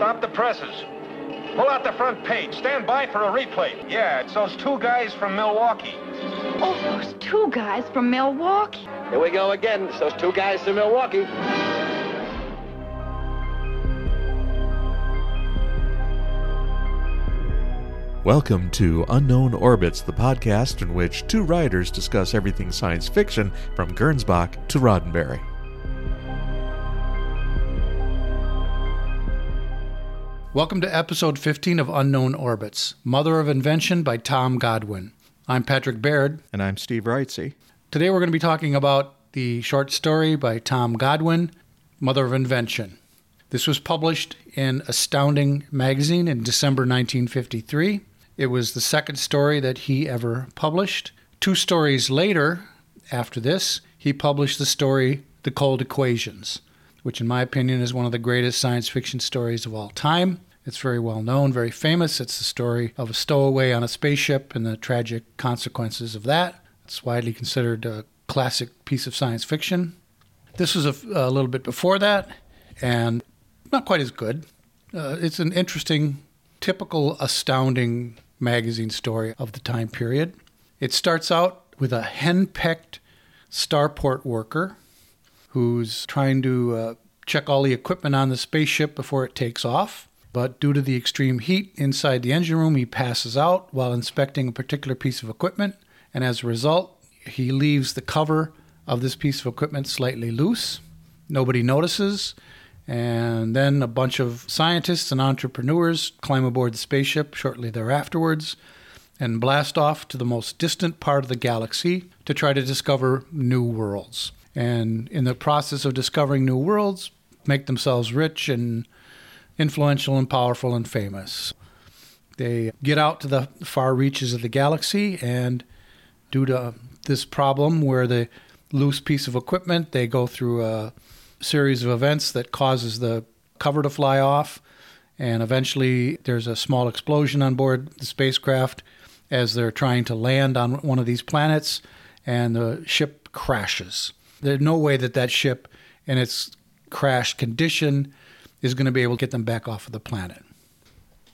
Stop the presses. Pull out the front page. Stand by for a replay. Yeah, it's those two guys from Milwaukee. Oh, those two guys from Milwaukee. Here we go again. It's those two guys from Milwaukee. Welcome to Unknown Orbits, the podcast in which two writers discuss everything science fiction from Gernsback to Roddenberry. Welcome to episode 15 of Unknown Orbits, Mother of Invention by Tom Godwin. I'm Patrick Baird. And I'm Steve Wrightsey. Today we're going to be talking about the short story by Tom Godwin, Mother of Invention. This was published in Astounding magazine in December 1953. It was the second story that he ever published. Two stories later, after this, he published the story The Cold Equations which, in my opinion, is one of the greatest science fiction stories of all time. It's very well known, very famous. It's the story of a stowaway on a spaceship and the tragic consequences of that. It's widely considered a classic piece of science fiction. This was a, a little bit before that, and not quite as good. Uh, it's an interesting, typical, astounding magazine story of the time period. It starts out with a henpecked starport worker who's trying to uh, check all the equipment on the spaceship before it takes off. But due to the extreme heat inside the engine room, he passes out while inspecting a particular piece of equipment. And as a result, he leaves the cover of this piece of equipment slightly loose. Nobody notices. And then a bunch of scientists and entrepreneurs climb aboard the spaceship shortly thereafterwards and blast off to the most distant part of the galaxy to try to discover new worlds and in the process of discovering new worlds, make themselves rich and influential and powerful and famous. They get out to the far reaches of the galaxy, and due to this problem where the loose piece of equipment, they go through a series of events that causes the cover to fly off, and eventually there's a small explosion on board the spacecraft as they're trying to land on one of these planets, and the ship crashes. There's no way that that ship in its crashed condition is going to be able to get them back off of the planet.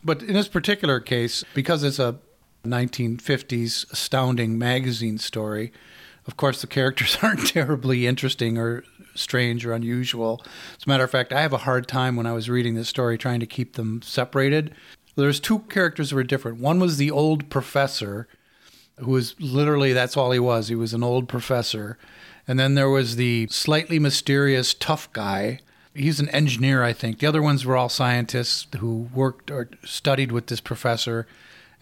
But in this particular case, because it's a 1950s astounding magazine story, of course, the characters aren't terribly interesting or strange or unusual. As a matter of fact, I have a hard time when I was reading this story trying to keep them separated. There's two characters that were different. One was the old professor, who was literally that's all he was. He was an old professor. And then there was the slightly mysterious tough guy. He's an engineer, I think. The other ones were all scientists who worked or studied with this professor.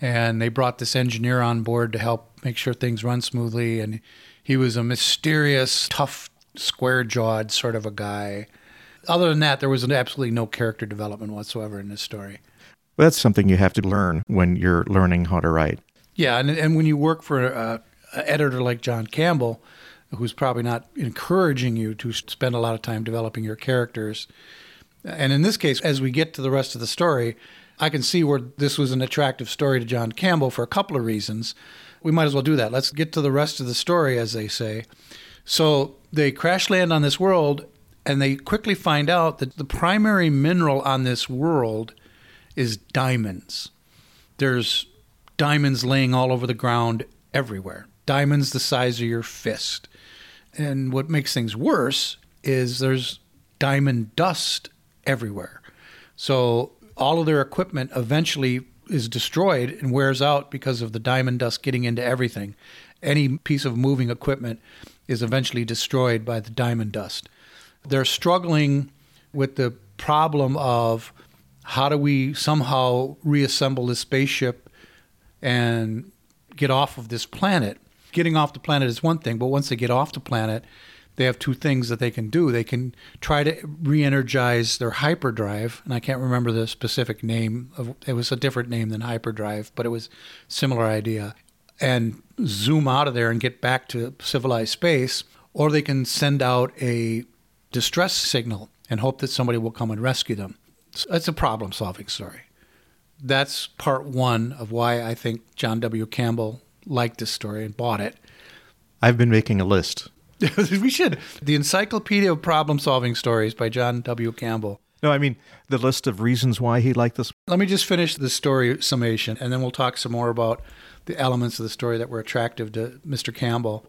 And they brought this engineer on board to help make sure things run smoothly. And he was a mysterious, tough, square jawed sort of a guy. Other than that, there was absolutely no character development whatsoever in this story. Well, that's something you have to learn when you're learning how to write. Yeah, and, and when you work for an editor like John Campbell, who's probably not encouraging you to spend a lot of time developing your characters. And in this case, as we get to the rest of the story, I can see where this was an attractive story to John Campbell for a couple of reasons. We might as well do that. Let's get to the rest of the story, as they say. So they crash land on this world, and they quickly find out that the primary mineral on this world is diamonds. There's diamonds laying all over the ground everywhere, diamonds the size of your fist. And what makes things worse is there's diamond dust everywhere. So all of their equipment eventually is destroyed and wears out because of the diamond dust getting into everything. Any piece of moving equipment is eventually destroyed by the diamond dust. They're struggling with the problem of how do we somehow reassemble this spaceship and get off of this planet getting off the planet is one thing, but once they get off the planet, they have two things that they can do. They can try to re-energize their hyperdrive, and I can't remember the specific name. Of, it was a different name than hyperdrive, but it was similar idea. And zoom out of there and get back to civilized space, or they can send out a distress signal and hope that somebody will come and rescue them. It's a problem-solving story. That's part one of why I think John W. Campbell liked this story and bought it. I've been making a list. we should. The Encyclopedia of Problem Solving Stories by John W. Campbell. No, I mean the list of reasons why he liked this. Let me just finish the story summation, and then we'll talk some more about the elements of the story that were attractive to Mr. Campbell.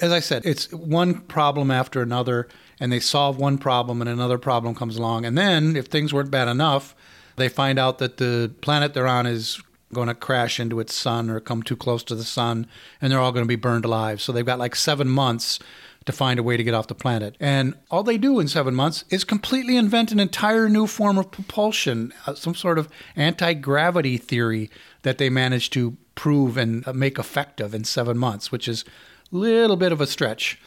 As I said, it's one problem after another, and they solve one problem, and another problem comes along. And then, if things weren't bad enough, they find out that the planet they're on is going to crash into its sun or come too close to the sun, and they're all going to be burned alive. So they've got like seven months to find a way to get off the planet. And all they do in seven months is completely invent an entire new form of propulsion, uh, some sort of anti gravity theory that they managed to prove and uh, make effective in seven months, which is a little bit of a stretch.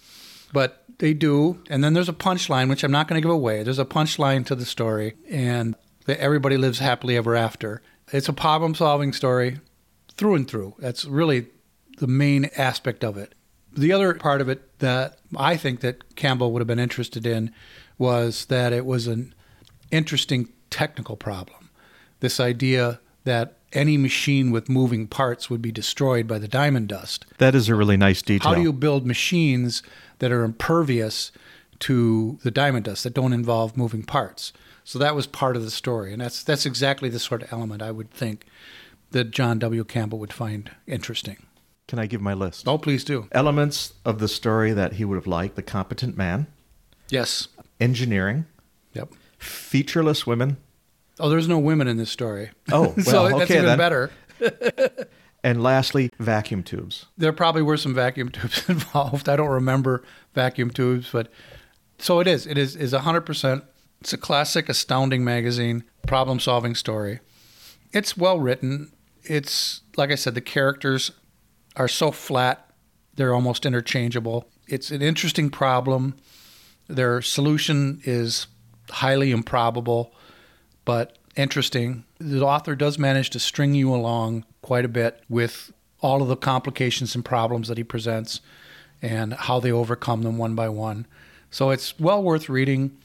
But they do. And then there's a punchline, which I'm not going to give away. There's a punchline to the story, and everybody lives happily ever after. It's a problem solving story through and through. That's really the main aspect of it. The other part of it that I think that Campbell would have been interested in was that it was an interesting technical problem. This idea that any machine with moving parts would be destroyed by the diamond dust. That is a really nice detail. How do you build machines that are impervious to the diamond dust that don't involve moving parts? So that was part of the story, and that's that's exactly the sort of element I would think that John W. Campbell would find interesting. Can I give my list? Oh, please do. Elements of the story that he would have liked the competent man, Yes. engineering, Yep. featureless women, Oh, there's no women in this story. Oh, so well, that's okay even then. better. and lastly, vacuum tubes. There probably were some vacuum tubes involved. I don't remember vacuum tubes, but so it is. It is is 100%. It's a classic, astounding magazine, problem-solving story. It's well written. It's like I said, the characters are so flat, they're almost interchangeable. It's an interesting problem. Their solution is highly improbable, but interesting. The author does manage to string you along quite a bit with all of the complications and problems that he presents and how they overcome them one by one. So it's well worth reading.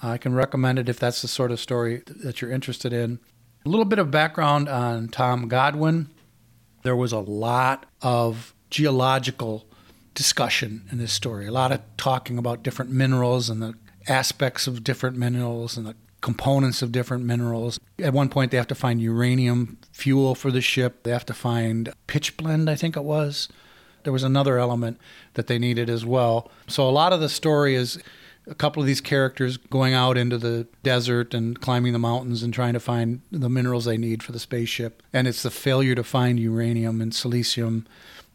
I can recommend it if that's the sort of story that you're interested in. A little bit of background on Tom Godwin. There was a lot of geological discussion in this story, a lot of talking about different minerals and the aspects of different minerals and the components of different minerals. At one point, they have to find uranium fuel for the ship, they have to find pitchblende, I think it was. There was another element that they needed as well. So a lot of the story is a couple of these characters going out into the desert and climbing the mountains and trying to find the minerals they need for the spaceship. And it's the failure to find uranium and silicium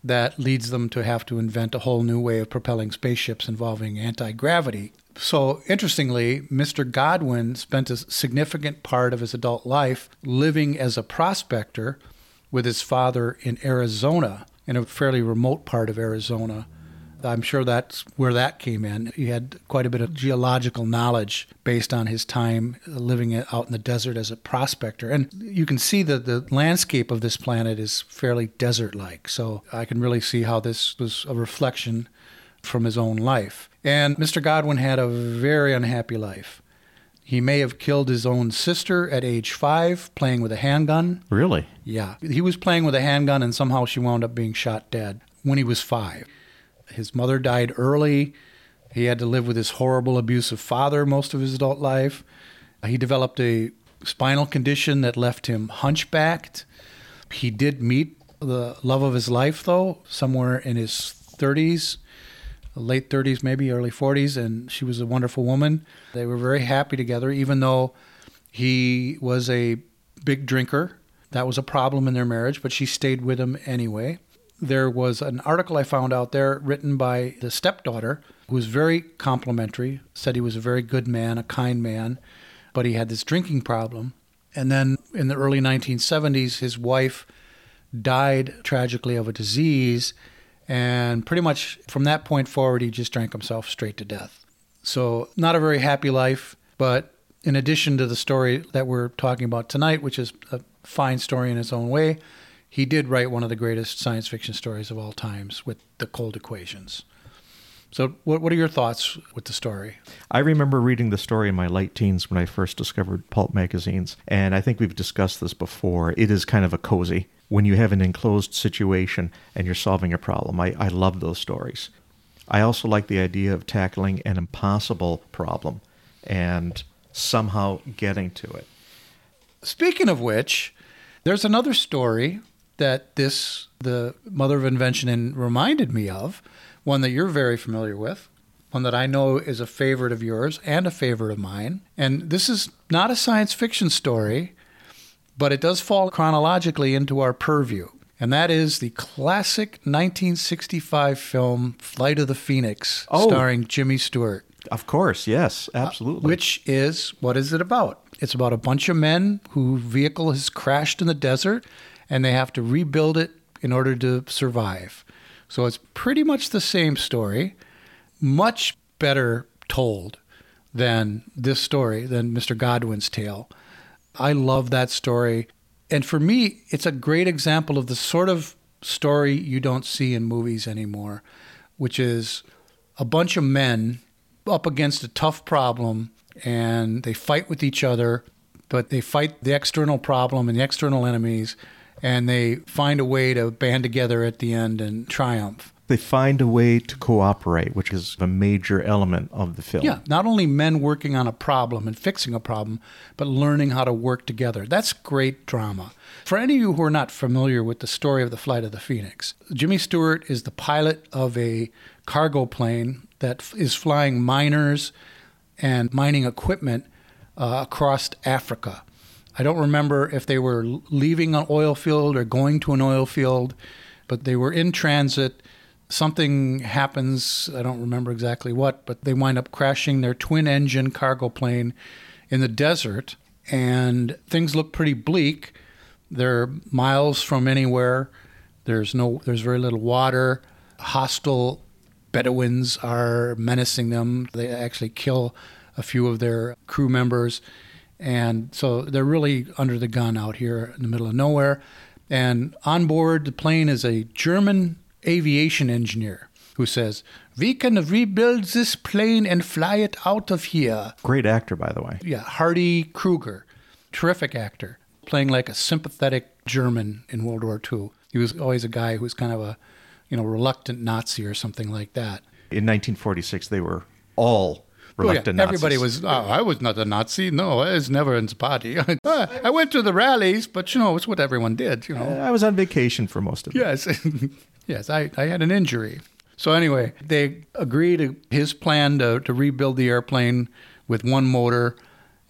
that leads them to have to invent a whole new way of propelling spaceships involving anti gravity. So, interestingly, Mr. Godwin spent a significant part of his adult life living as a prospector with his father in Arizona, in a fairly remote part of Arizona. I'm sure that's where that came in. He had quite a bit of geological knowledge based on his time living out in the desert as a prospector. And you can see that the landscape of this planet is fairly desert like. So I can really see how this was a reflection from his own life. And Mr. Godwin had a very unhappy life. He may have killed his own sister at age five playing with a handgun. Really? Yeah. He was playing with a handgun and somehow she wound up being shot dead when he was five. His mother died early. He had to live with his horrible, abusive father most of his adult life. He developed a spinal condition that left him hunchbacked. He did meet the love of his life, though, somewhere in his 30s, late 30s, maybe early 40s, and she was a wonderful woman. They were very happy together, even though he was a big drinker. That was a problem in their marriage, but she stayed with him anyway there was an article I found out there written by the stepdaughter who was very complimentary, said he was a very good man, a kind man, but he had this drinking problem. And then in the early 1970s, his wife died tragically of a disease. And pretty much from that point forward, he just drank himself straight to death. So, not a very happy life. But in addition to the story that we're talking about tonight, which is a fine story in its own way, he did write one of the greatest science fiction stories of all times with the cold equations. So, what, what are your thoughts with the story? I remember reading the story in my late teens when I first discovered pulp magazines, and I think we've discussed this before. It is kind of a cozy when you have an enclosed situation and you're solving a problem. I, I love those stories. I also like the idea of tackling an impossible problem and somehow getting to it. Speaking of which, there's another story that this the mother of invention in reminded me of, one that you're very familiar with, one that I know is a favorite of yours and a favorite of mine. And this is not a science fiction story, but it does fall chronologically into our purview. And that is the classic 1965 film Flight of the Phoenix, Oh. starring Jimmy Stewart. Of course, yes, uh, absolutely. Which is what is it about? It's about a bunch of men whose vehicle has crashed in the desert and they have to rebuild it in order to survive. So it's pretty much the same story, much better told than this story, than Mr. Godwin's tale. I love that story. And for me, it's a great example of the sort of story you don't see in movies anymore, which is a bunch of men up against a tough problem and they fight with each other, but they fight the external problem and the external enemies and they find a way to band together at the end and triumph. they find a way to cooperate, which is a major element of the film. Yeah, not only men working on a problem and fixing a problem, but learning how to work together. That's great drama. For any of you who are not familiar with the story of the flight of the Phoenix, Jimmy Stewart is the pilot of a cargo plane that is flying miners and mining equipment uh, across Africa. I don't remember if they were leaving an oil field or going to an oil field, but they were in transit. Something happens, I don't remember exactly what, but they wind up crashing their twin engine cargo plane in the desert, and things look pretty bleak. They're miles from anywhere. There's no there's very little water. Hostile Bedouins are menacing them. They actually kill a few of their crew members. And so they're really under the gun out here in the middle of nowhere. And on board the plane is a German aviation engineer who says, We can rebuild this plane and fly it out of here. Great actor, by the way. Yeah, Hardy Kruger, terrific actor, playing like a sympathetic German in World War II. He was always a guy who was kind of a, you know, reluctant Nazi or something like that. In 1946, they were all Oh, yeah, Everybody Nazis. was, oh, I was not a Nazi. No, I was never in the party. I went to the rallies, but, you know, it's what everyone did, you know. I was on vacation for most of it. Yes, yes, I, I had an injury. So anyway, they agree to his plan to, to rebuild the airplane with one motor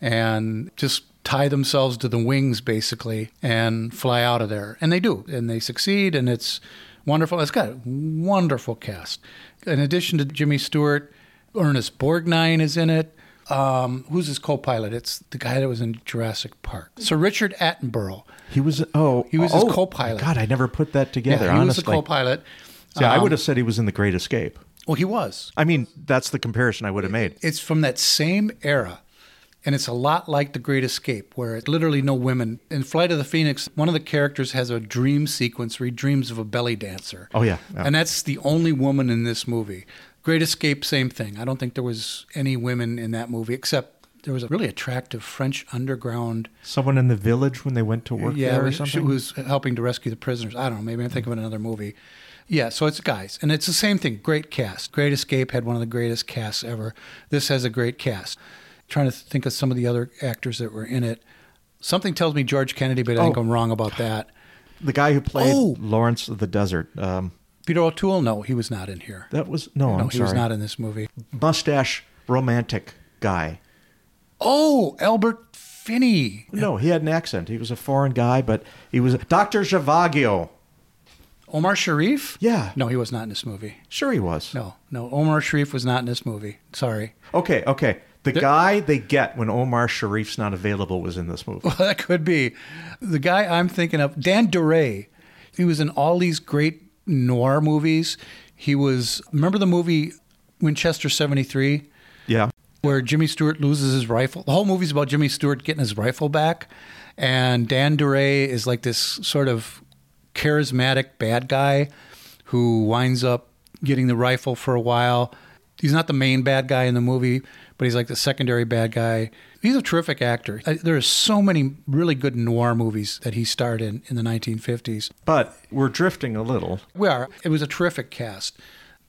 and just tie themselves to the wings basically and fly out of there. And they do, and they succeed, and it's wonderful. It's got a wonderful cast. In addition to Jimmy Stewart, Ernest Borgnine is in it. Um, who's his co-pilot? It's the guy that was in Jurassic Park. Sir Richard Attenborough. He was oh He was his oh, co-pilot. God, I never put that together. yeah, he honestly, was the co-pilot. Yeah, I Um, would have said he was in The Great Escape. Well, he was. I mean, that's the comparison I would have made. It's from that same era. And it's a lot like The Great Escape, where it's literally no women. In Flight of the Phoenix, one of the characters has a dream sequence where he dreams of a belly dancer. Oh yeah, yeah. And that's the only woman in this movie. Great Escape, same thing. I don't think there was any women in that movie, except there was a really attractive French underground. someone in the village when they went to work yeah, there or she something. was helping to rescue the prisoners. I don't know. Maybe I'm thinking of another movie. Yeah, so it's guys, and it's the same thing. Great cast. Great Escape had one of the greatest casts ever. This has a great cast. trying to think of some of the other actors that were in it. Something tells me George Kennedy, but I think Oh. I'm wrong about that. the guy who played Oh! Lawrence of the Desert. Um, Peter O'Toole, no, he was not in here. that was no, no, I'm he sorry. was not in this movie. Mustache romantic guy. Oh, Albert Finney. No, he had an accent. He was a foreign guy, but he was Doctor Zhivago. Omar Sharif? Yeah. No, he was not in this movie. Sure, he was. No, no, Omar Sharif was not in this movie. Sorry. Okay, okay. The guy they get when Omar Sharif's not available was in this movie. Well, that could be. The guy I'm thinking of, Dan Duryea. He was in all these great noir movies. He was, remember the movie Winchester 73, Yeah. where Jimmy Stewart loses his rifle? The whole movie's about Jimmy Stewart getting his rifle back. And Dan Duryea is like this sort of charismatic bad guy who winds up getting the rifle for a while. He's not the main bad guy in the movie, but he's like the secondary bad guy. He's a terrific actor. I- There are so many really good noir movies that he starred in in the 1950s. But we're drifting a little. We are. It was a terrific cast.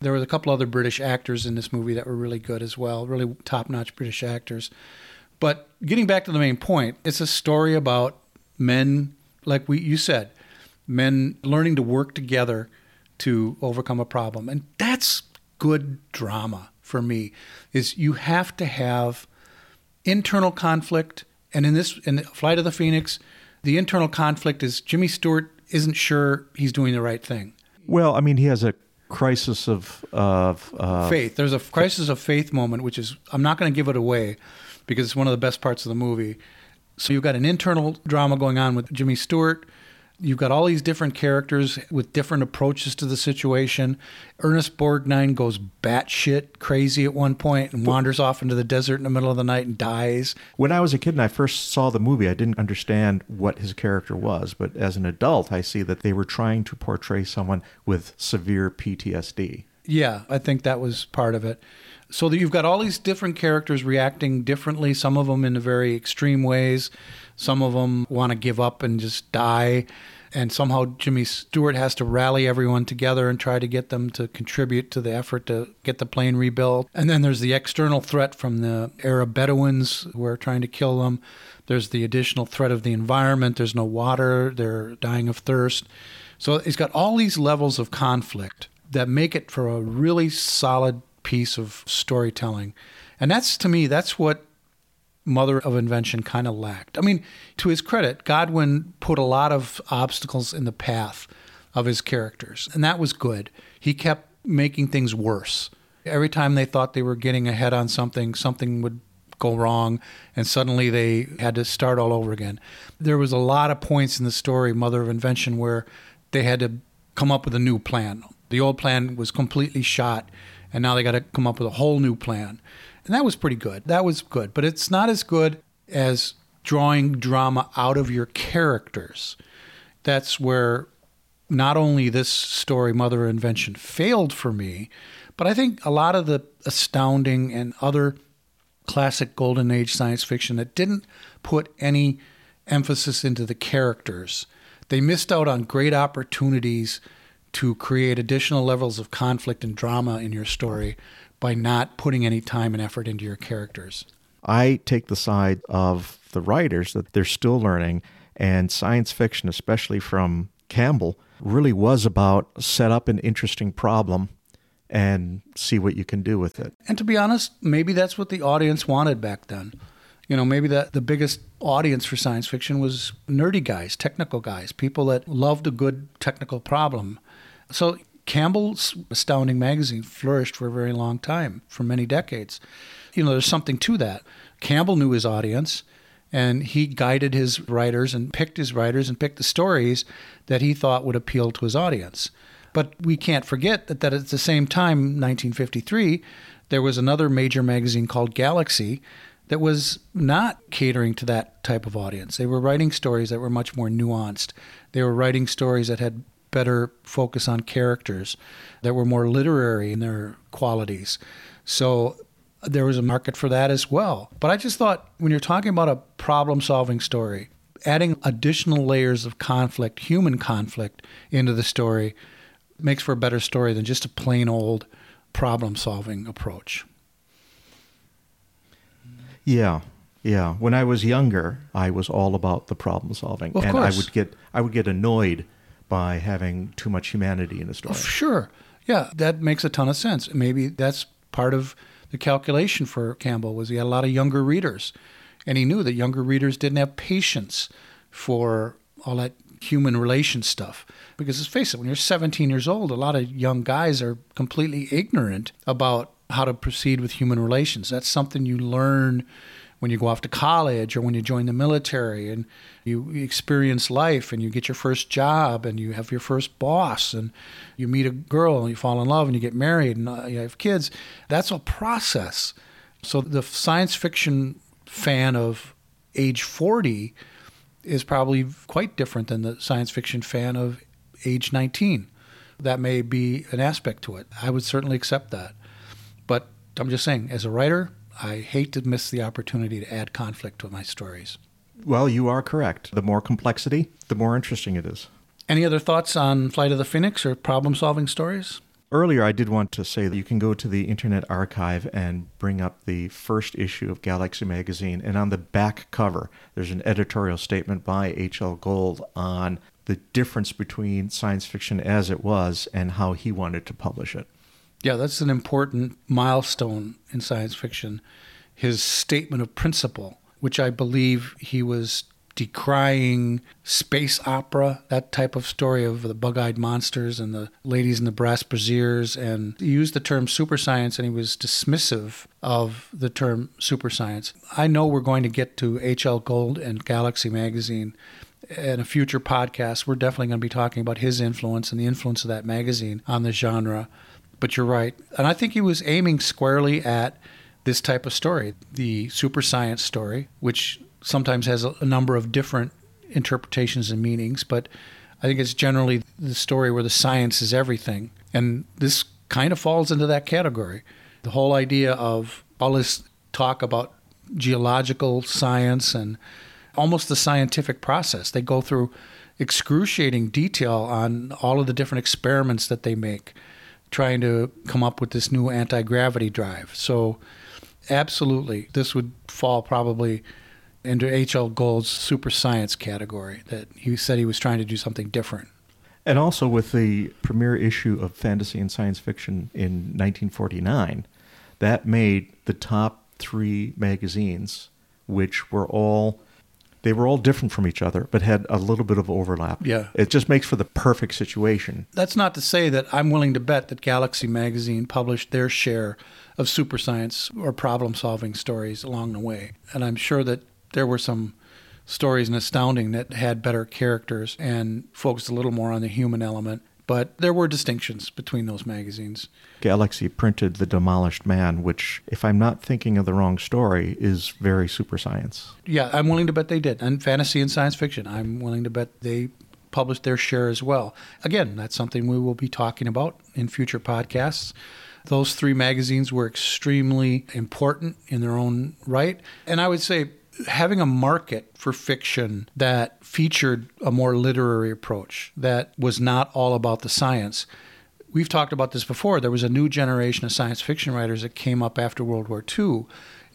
There was a couple other British actors in this movie that were really good as well, really top-notch British actors. But getting back to the main point, it's a story about men, like we you said, men learning to work together to overcome a problem. And that's good drama for me. Is you have to have internal conflict and in this in Flight of the Phoenix, the internal conflict is Jimmy Stewart isn't sure he's doing the right thing. Well, I mean, he has a crisis of of uh, faith. There's a crisis of faith moment, which is I'm not going to give it away because it's one of the best parts of the movie. So you've got an internal drama going on with Jimmy Stewart. You've got all these different characters with different approaches to the situation. Ernest Borgnine goes batshit crazy at one point and wanders off into the desert in the middle of the night and dies. When I was a kid and I first saw the movie, I didn't understand what his character was. But as an adult, I see that they were trying to portray someone with severe PTSD. Yeah, I think that was part of it. So that you've got all these different characters reacting differently, some of them in very extreme ways. Some of them want to give up and just die. And somehow Jimmy Stewart has to rally everyone together and try to get them to contribute to the effort to get the plane rebuilt. And then there's the external threat from the Arab Bedouins who are trying to kill them. There's the additional threat of the environment. There's no water. They're dying of thirst. So it's got all these levels of conflict that make it for a really solid piece of storytelling. And that's to me, that's what Mother of Invention kind of lacked. I mean, to his credit, Godwin put a lot of obstacles in the path of his characters, and that was good. He kept making things worse. Every time they thought they were getting ahead on something, something would go wrong, and suddenly they had to start all over again. There was a lot of points in the story, Mother of Invention, where they had to come up with a new plan. The old plan was completely shot, and now they got to come up with a whole new plan. And that was pretty good. That was good. But it's not as good as drawing drama out of your characters. That's where not only this story, Mother Invention, failed for me, but I think a lot of the astounding and other classic golden age science fiction that didn't put any emphasis into the characters. They missed out on great opportunities to create additional levels of conflict and drama in your story by not putting any time and effort into your characters. I take the side of the writers that they're still learning, and science fiction, especially from Campbell, really was about set up an interesting problem and see what you can do with it. And to be honest, maybe that's what the audience wanted back then. You know, maybe that the biggest audience for science fiction was nerdy guys, technical guys, people that loved a good technical problem. So Campbell's Astounding Magazine flourished for a very long time, for many decades. You know, there's something to that. Campbell knew his audience, and he guided his writers and picked his writers and picked the stories that he thought would appeal to his audience. But we can't forget that, that at the same time, 1953, there was another major magazine called Galaxy that was not catering to that type of audience. They were writing stories that were much more nuanced. They were writing stories that had better focus on characters that were more literary in their qualities. So there was a market for that as well. But I just thought when you're talking about a problem solving story, adding additional layers of conflict, human conflict, into the story makes for a better story than just a plain old problem solving approach. Yeah. Yeah, when I was younger, I was all about the problem solving, of and course. I would get I would get annoyed by having too much humanity in a story. Oh, sure. Yeah, that makes a ton of sense. Maybe that's part of the calculation for Campbell was he had a lot of younger readers, and he knew that younger readers didn't have patience for all that human relation stuff. Because let's face it, when you're 17 years old, a lot of young guys are completely ignorant about how to proceed with human relations. That's something you learn when you go off to college or when you join the military and you experience life and you get your first job and you have your first boss and you meet a girl and you fall in love and you get married and uh, you have kids. That's a process. So the science fiction fan of age 40 is probably quite different than the science fiction fan of age 19. That may be an aspect to it. I would certainly accept that. But I'm just saying, as a writer, I hate to miss the opportunity to add conflict to my stories. Well, you are correct. The more complexity, the more interesting it is. Any other thoughts on Flight of the Phoenix or problem solving stories? Earlier, I did want to say that you can go to the Internet Archive and bring up the first issue of Galaxy Magazine. And on the back cover, there's an editorial statement by H.L. Gold on the difference between science fiction as it was and how he wanted to publish it. Yeah, that's an important milestone in science fiction. His statement of principle, which I believe he was decrying space opera, that type of story of the bug eyed monsters and the ladies in the brass brassiers. And he used the term super science and he was dismissive of the term super science. I know we're going to get to H.L. Gold and Galaxy Magazine in a future podcast. We're definitely going to be talking about his influence and the influence of that magazine on the genre. But you're right. And I think he was aiming squarely at this type of story, the super science story, which sometimes has a, number of different interpretations and meanings, but I think it's generally the story where the science is everything. And this kind of falls into that category. The whole idea of all this talk about geological science and almost the scientific process. They go through excruciating detail on all of the different experiments that they make, trying to come up with this new anti gravity drive. So, absolutely, this would fall probably into H.L. Gold's super science category, that he said he was trying to do something different. And also with the premiere issue of fantasy and science fiction in 1949, that made the top three magazines, which were all they were all different from each other, but had a little bit of overlap. Yeah. It just makes for the perfect situation. That's not to say that I'm willing to bet that Galaxy Magazine published their share of super science or problem solving stories along the way. And I'm sure that there were some stories in Astounding that had better characters and focused a little more on the human element. But there were distinctions between those magazines. Galaxy printed The Demolished Man, which, if I'm not thinking of the wrong story, is very super science. Yeah, I'm willing to bet they did. And fantasy and science fiction, I'm willing to bet they published their share as well. Again, that's something we will be talking about in future podcasts. Those three magazines were extremely important in their own right. And I would say having a market for fiction that featured a more literary approach, that was not all about the science. We've talked about this before. There was a new generation of science fiction writers that came up after World War II,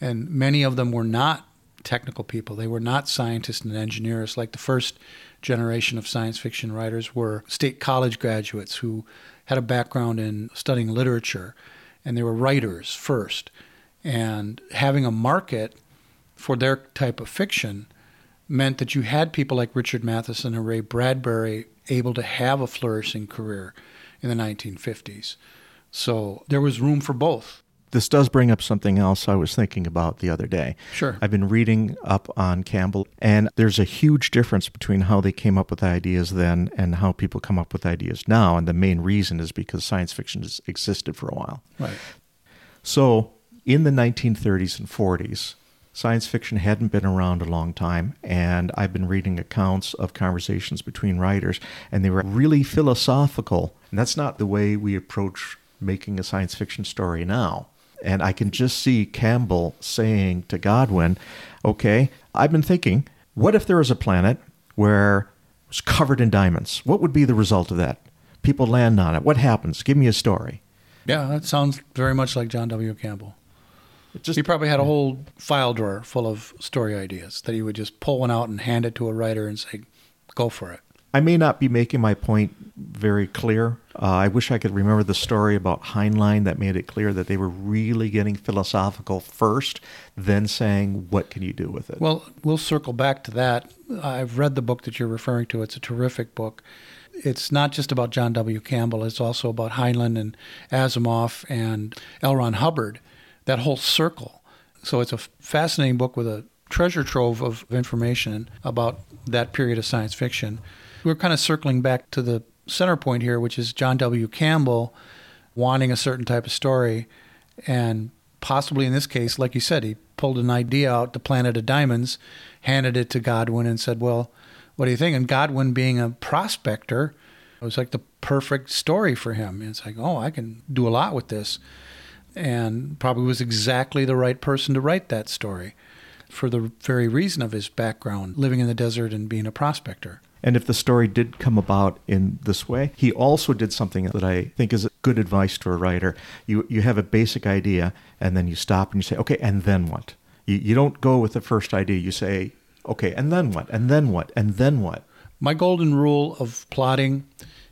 and many of them were not technical people. They were not scientists and engineers like the first generation of science fiction writers were state college graduates who had a background in studying literature, and they were writers first. And having a market for their type of fiction meant that you had people like Richard Matheson and Ray Bradbury able to have a flourishing career in the 1950s. So there was room for both. This does bring up something else I was thinking about the other day. Sure. I've been reading up on Campbell, and there's a huge difference between how they came up with ideas then and how people come up with ideas now. And the main reason is because science fiction has existed for a while. Right. So in the 1930s and 40s, Science fiction hadn't been around a long time, and I've been reading accounts of conversations between writers, and they were really philosophical. And that's not the way we approach making a science fiction story now. And I can just see Campbell saying to Godwin, Okay, I've been thinking, what if there was a planet where it's covered in diamonds? What would be the result of that? People land on it. What happens? Give me a story. Yeah, that sounds very much like John W. Campbell. Just, he probably had a whole file drawer full of story ideas that he would just pull one out and hand it to a writer and say, "Go for it." I may not be making my point very clear. Uh, I wish I could remember the story about Heinlein that made it clear that they were really getting philosophical first, then saying, "What can you do with it?" Well, we'll circle back to that. I've read the book that you're referring to. It's a terrific book. It's not just about John W. Campbell. It's also about Heinlein and Asimov and L. Ron Hubbard that whole circle. So it's a fascinating book with a treasure trove of information about that period of science fiction. We're kind of circling back to the center point here, which is John W. Campbell wanting a certain type of story. And possibly in this case, like you said, he pulled an idea out, the planet of diamonds, handed it to Godwin and said, Well, what do you think? And Godwin, being a prospector, it was like the perfect story for him. It's like, oh, I can do a lot with this and probably was exactly the right person to write that story for the very reason of his background, living in the desert and being a prospector. And if the story did come about in this way, he also did something that I think is good advice to a writer. You you have a basic idea, and then you stop and you say, okay, and then what? You you don't go with the first idea. You say, okay, and then what? And then what? And then what? My golden rule of plotting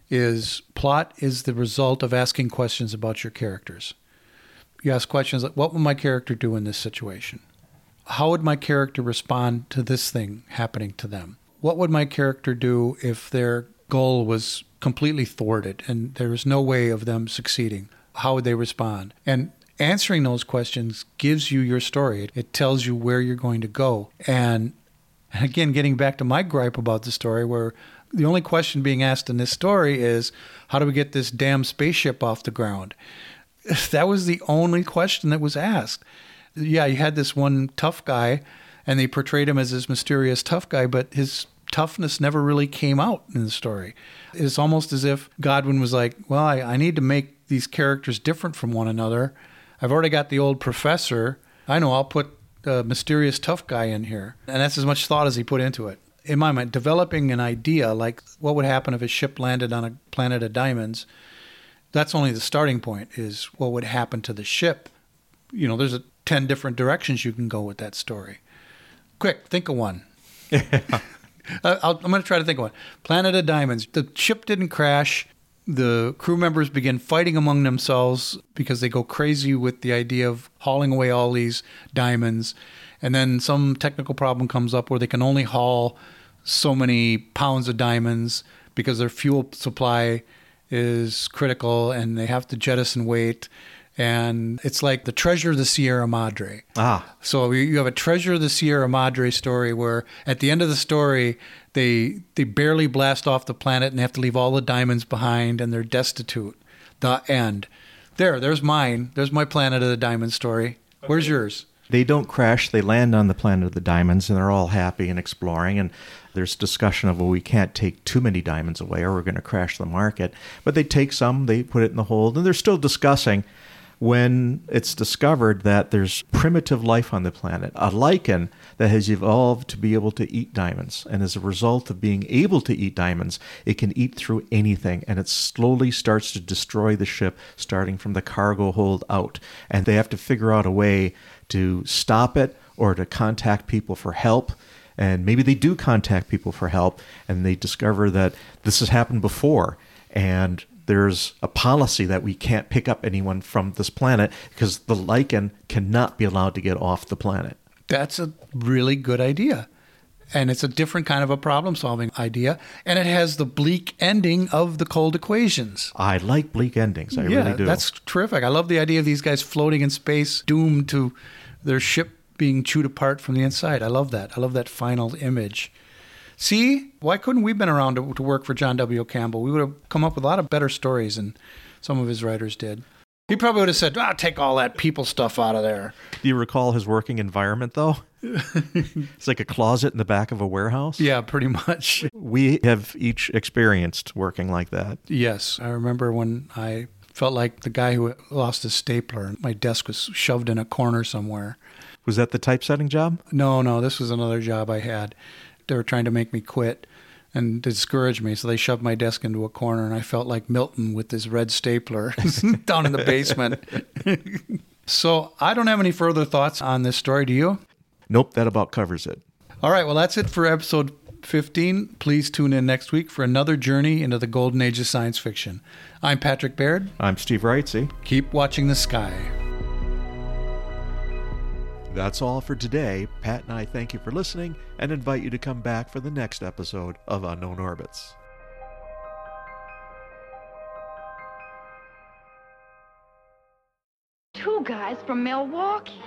is plot is the result of asking questions about your characters. You ask questions like, what would my character do in this situation? How would my character respond to this thing happening to them? What would my character do if their goal was completely thwarted and there was no way of them succeeding? How would they respond? And answering those questions gives you your story. It tells you where you're going to go. And again, getting back to my gripe about the story, where the only question being asked in this story is, how do we get this damn spaceship off the ground? That was the only question that was asked. Yeah, you had this one tough guy, and they portrayed him as this mysterious tough guy, but his toughness never really came out in the story. It's almost as if Godwin was like, well, I, I need to make these characters different from one another. I've already got the old professor. I know I'll put a mysterious tough guy in here. And that's as much thought as he put into it. In my mind, developing an idea like what would happen if a ship landed on a planet of diamonds, that's only the starting point, is what would happen to the ship. You know, there's a 10 different directions you can go with that story. Quick, think of one. Uh, i am going to try to think of one. Planet of Diamonds. The ship didn't crash. The crew members begin fighting among themselves because they go crazy with the idea of hauling away all these diamonds. And then some technical problem comes up where they can only haul so many pounds of diamonds because their fuel supply is critical and they have to jettison weight and it's like the treasure of the Sierra Madre. Ah. So you have a treasure of the Sierra Madre story where at the end of the story they they barely blast off the planet and they have to leave all the diamonds behind and they're destitute. The end. There, there's mine. There's my planet of the diamond story. Where's yours? They don't crash. They land on the planet of the diamonds, and they're all happy and exploring. And there's discussion of, well, we can't take too many diamonds away, or we're going to crash the market. But they take some, they put it in the hold, and they're still discussing when it's discovered that there's primitive life on the planet, a lichen that has evolved to be able to eat diamonds. And as a result of being able to eat diamonds, it can eat through anything. And it slowly starts to destroy the ship, starting from the cargo hold out. And they have to figure out a way to stop it or to contact people for help. And maybe they do contact people for help and they discover that this has happened before. And there's a policy that we can't pick up anyone from this planet because the lichen cannot be allowed to get off the planet. That's a really good idea. And it's a different kind of a problem solving idea. And it has the bleak ending of the cold equations. I like bleak endings. I yeah, really do. That's terrific. I love the idea of these guys floating in space, doomed to their ship being chewed apart from the inside. I love that. I love that final image. See, why couldn't we have been around to, to work for John W. Campbell? We would have come up with a lot of better stories than some of his writers did. He probably would have said, ah, take all that people stuff out of there. Do you recall his working environment, though? it's like a closet in the back of a warehouse. Yeah, pretty much. We have each experienced working like that. Yes. I remember when I felt like the guy who lost his stapler. And my desk was shoved in a corner somewhere. Was that the typesetting job? No, no, this was another job I had they were trying to make me quit and discourage me. So they shoved my desk into a corner, and I felt like Milton with his red stapler down in the basement. so I don't have any further thoughts on this story. Do you? Nope, that about covers it. All right, well, that's it for episode 15. Please tune in next week for another journey into the golden age of science fiction. I'm Patrick Baird. I'm Steve Wrightsey. Keep watching the sky. That's all for today. Pat and I thank you for listening and invite you to come back for the next episode of Unknown Orbits. Two guys from Milwaukee.